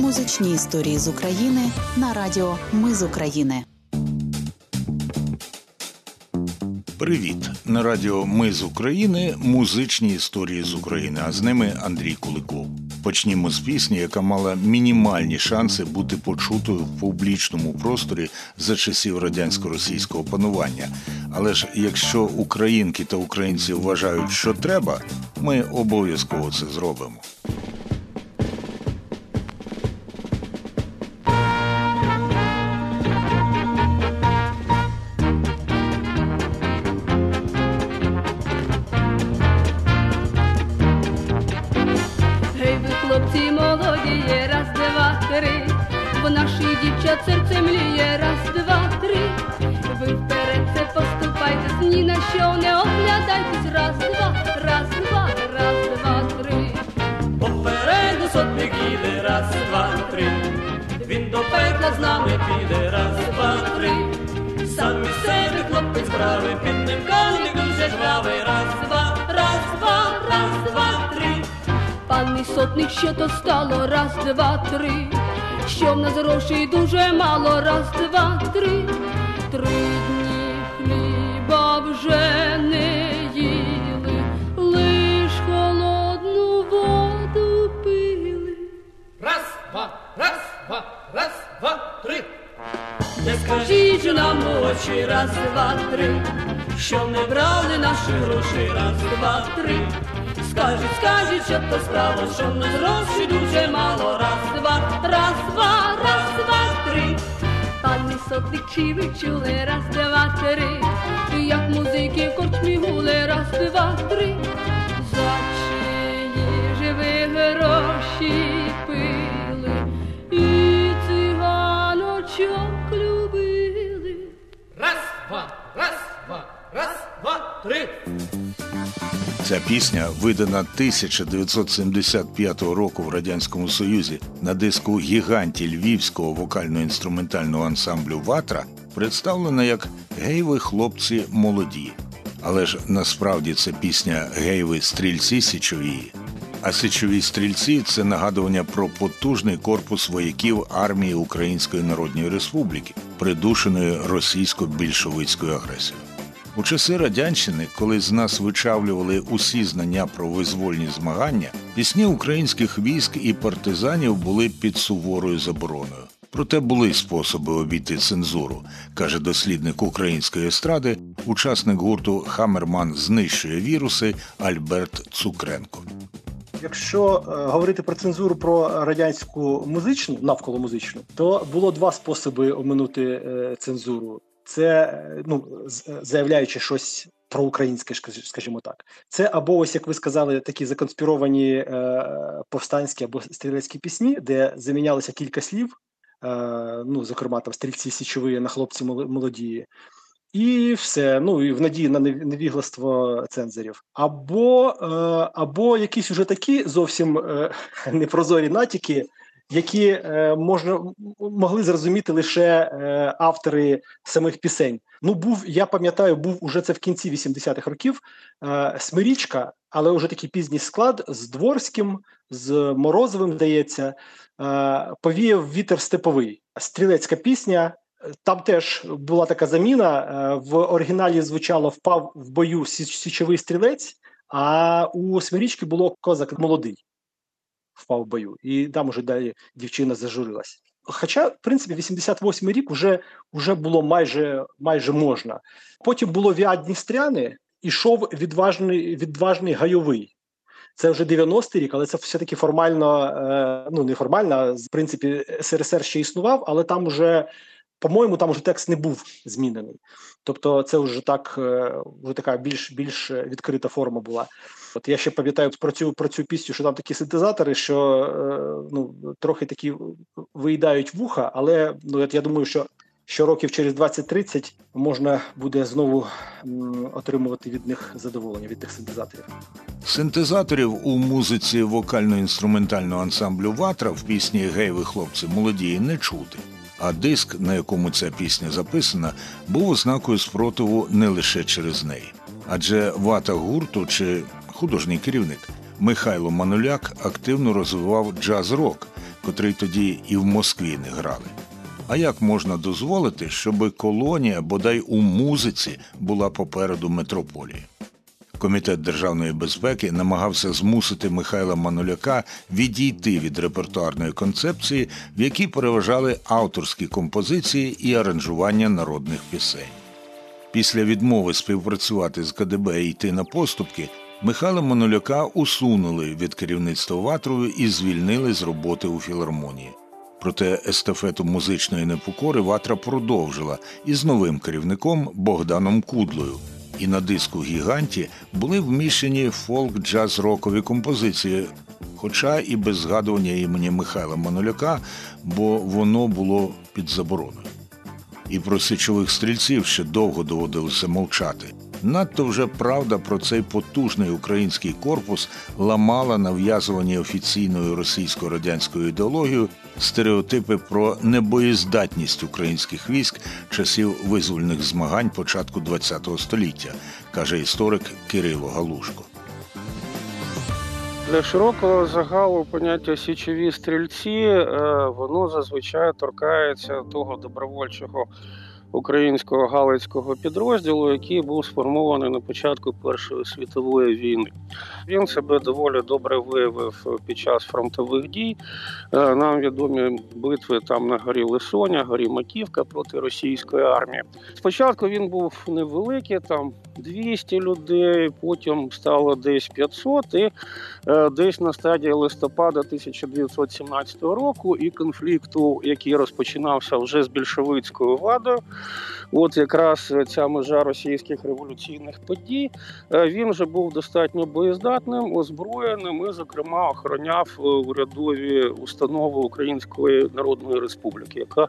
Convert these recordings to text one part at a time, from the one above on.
Музичні історії з України на радіо Ми з України. Привіт на радіо Ми з України. Музичні історії з України. А з ними Андрій Куликов. Почнімо з пісні, яка мала мінімальні шанси бути почутою в публічному просторі за часів радянсько-російського панування. Але ж якщо українки та українці вважають, що треба, ми обов'язково це зробимо. Наші дівчат серце мліє, раз, два, три. Ви вперед це поступайте, ні на що не оглядайтесь, раз, два, раз, два, раз, два, три. Попереду сотник їде, раз, два, три. Він до пекла з нами піде, раз, два, три. Сам себе хлопець правий, під ним коник дуже жвавий, раз, два, раз, два, раз, два, три. Пан сотник, що то стало, раз, два, три. Що в нас грошей дуже мало, раз, два, три. Три дні хліба вже не їли, лиш холодну воду пили. Раз, два, раз, два, раз, два, три. Не скажіть же нам у очі, раз, два, три, що не брали наші гроші, раз, два, три. Скажіть, скажіть, що то справа, що нас грошей дуже мало, раз, два, раз, два, раз, два, три. Пані сотник, ви чули, раз, два, три. Як музики в корчмі гули, раз, два, три. Пісня видана 1975 року в радянському Союзі на диску гіганті львівського вокально-інструментального ансамблю Ватра представлена як Гейви хлопці молоді. Але ж насправді це пісня Гейви стрільці січові. А січові стрільці це нагадування про потужний корпус вояків армії Української Народної Республіки, придушеної російсько-більшовицькою агресією. У часи радянщини, коли з нас вичавлювали усі знання про визвольні змагання, пісні українських військ і партизанів були під суворою забороною. Проте були способи обійти цензуру, каже дослідник української естради, учасник гурту Хамерман знищує віруси Альберт Цукренко. Якщо е, говорити про цензуру про радянську музичну, навколо музичну, то було два способи оминути е, цензуру. Це е, ну заявляючи щось про українське, скажімо так. Це або ось як ви сказали, такі законспіровані е, повстанські або стрілецькі пісні, де замінялося кілька слів. Е, ну, зокрема, там стрільці січові на хлопці мол- молоді. І все, ну і в надії на невігластво цензорів. Або, е, або якісь уже такі зовсім е, непрозорі натяки, які е, можна могли зрозуміти лише е, автори самих пісень. Ну, був, я пам'ятаю, був уже це в кінці 80-х років. Е, Смирічка, але вже такий пізній склад з Дворським, з Морозовим, здається, повіяв вітер степовий. Стрілецька пісня. Там теж була така заміна. В оригіналі звучало впав в бою січовий стрілець, а у Смирічки було козак молодий. Впав в бою. І там уже далі дівчина зажурилась. Хоча, в принципі, 88-й рік вже, вже було майже, майже можна. Потім було в АДністряни, ішов відважний, відважний гайовий. Це вже 90-й рік, але це все-таки формально, е, ну не формально, в принципі, СРСР ще існував, але там вже, по-моєму, там вже текст не був змінений. Тобто, це вже так, е, вже така більш більш відкрита форма була. От я ще пам'ятаю про цю про цю пісню, що там такі синтезатори, що е, ну трохи такі виїдають вуха, але ну я думаю, що що років через 20-30 можна буде знову отримувати від них задоволення від тих синтезаторів. Синтезаторів у музиці вокально-інструментального ансамблю Ватра в пісні Гей, ви хлопці молоді не чути. А диск, на якому ця пісня записана, був ознакою спротиву не лише через неї. Адже вата гурту чи художній керівник Михайло Мануляк активно розвивав джаз-рок, котрий тоді і в Москві не грали. А як можна дозволити, щоб колонія бодай у музиці була попереду метрополії? Комітет державної безпеки намагався змусити Михайла Мануляка відійти від репертуарної концепції, в якій переважали авторські композиції і аранжування народних пісень. Після відмови співпрацювати з КДБ і йти на поступки, Михайла Мануляка усунули від керівництва ватрою і звільнили з роботи у філармонії. Проте естафету музичної непокори ватра продовжила із новим керівником Богданом Кудлою. І на диску Гіганті були вміщені фолк-джаз-рокові композиції, хоча і без згадування імені Михайла Мануляка, бо воно було під забороною. І про січових стрільців ще довго доводилося мовчати. Надто вже правда про цей потужний український корпус ламала нав'язувані офіційною російсько-радянською ідеологією стереотипи про небоєздатність українських військ часів визвольних змагань початку ХХ століття, каже історик Кирило Галушко. Для широкого загалу поняття січові стрільці е, воно зазвичай торкається того добровольчого українського галицького підрозділу, який був сформований на початку Першої світової війни. Він себе доволі добре виявив під час фронтових дій. Е, нам відомі битви там на горі Лисоня, горі Маківка проти російської армії. Спочатку він був невеликий, там 200 людей, потім стало десь 500, і е, десь на стадії листопада 1917 року і конфлікту, який розпочинався вже з більшовицькою владою. От якраз ця межа російських революційних подій е, він вже був достатньо боєздатним, озброєним і, зокрема, охороняв е, урядові установи Української Народної Республіки, яка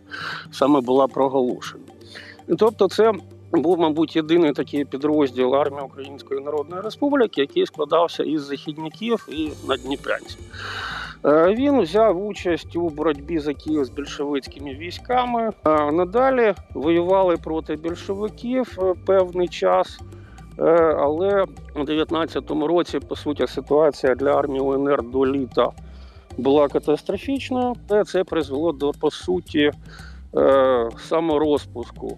саме була проголошена. Тобто, це був, мабуть, єдиний такий підрозділ армії Української Народної Республіки, який складався із західників і надніпрянців. Е, він взяв участь у боротьбі за Київ з більшовицькими військами. Е, надалі воювали проти більшовиків е, певний час. Але у 19-му році, по суті, ситуація для армії УНР до літа була катастрофічною. Це призвело до по суті саморозпуску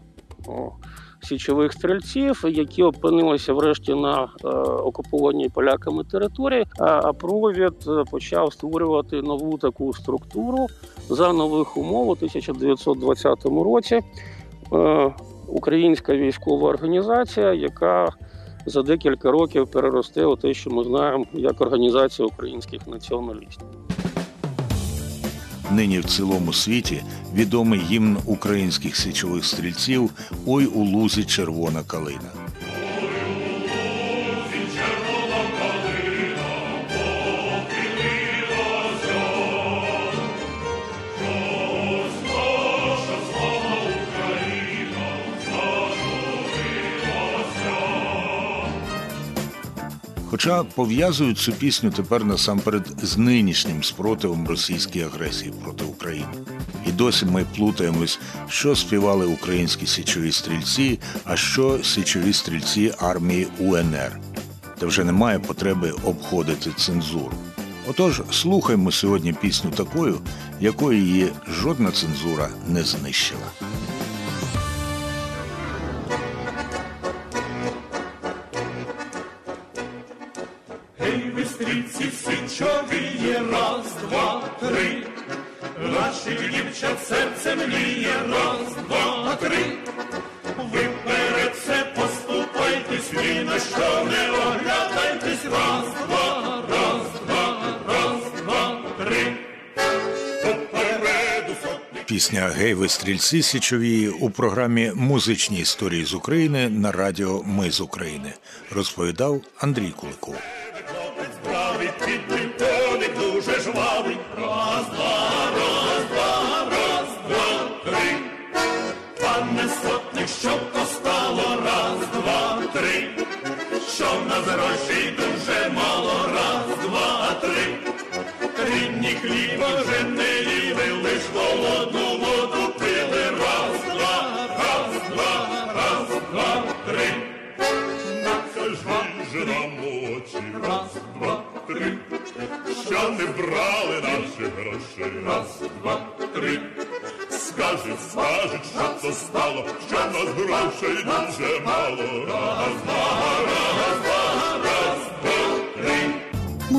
січових стрільців, які опинилися врешті на е, окупованій поляками території. А провід е, почав створювати нову таку структуру за нових умов у 1920 році. Е, українська військова організація, яка за декілька років переросте у те, що ми знаємо як організація українських націоналістів. Нині в цілому світі відомий гімн українських січових стрільців Ой у лузі червона калина. Хоча пов'язують цю пісню тепер насамперед з нинішнім спротивом російській агресії проти України. І досі ми плутаємось, що співали українські січові стрільці, а що січові стрільці армії УНР, де вже немає потреби обходити цензуру. Отож, слухаймо сьогодні пісню такою, якої її жодна цензура не знищила. Стрільці січові, раз, два, три. Наших дівчат серце мліє, раз, два, три. Ви перед це поступайтесь, ні на що не оглядайтесь, раз, два, раз, два, раз, два, три. Пісня Гей, ви стрільці січові у програмі Музичні історії з України на радіо Ми з України розповідав Андрій Куликов хліба вже не ліли, лиш холодну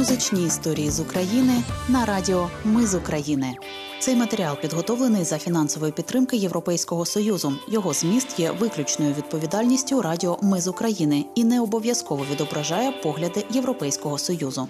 Музичні історії з України на радіо Ми з України. Цей матеріал підготовлений за фінансової підтримки Європейського союзу. Його зміст є виключною відповідальністю Радіо Ми з України і не обов'язково відображає погляди Європейського союзу.